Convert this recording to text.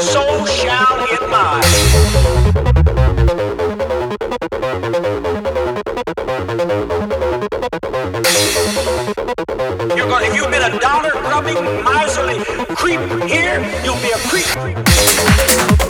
so shall it lie. You're gonna, if you've been a dollar grubbing, miserly creep here, you'll be a creep.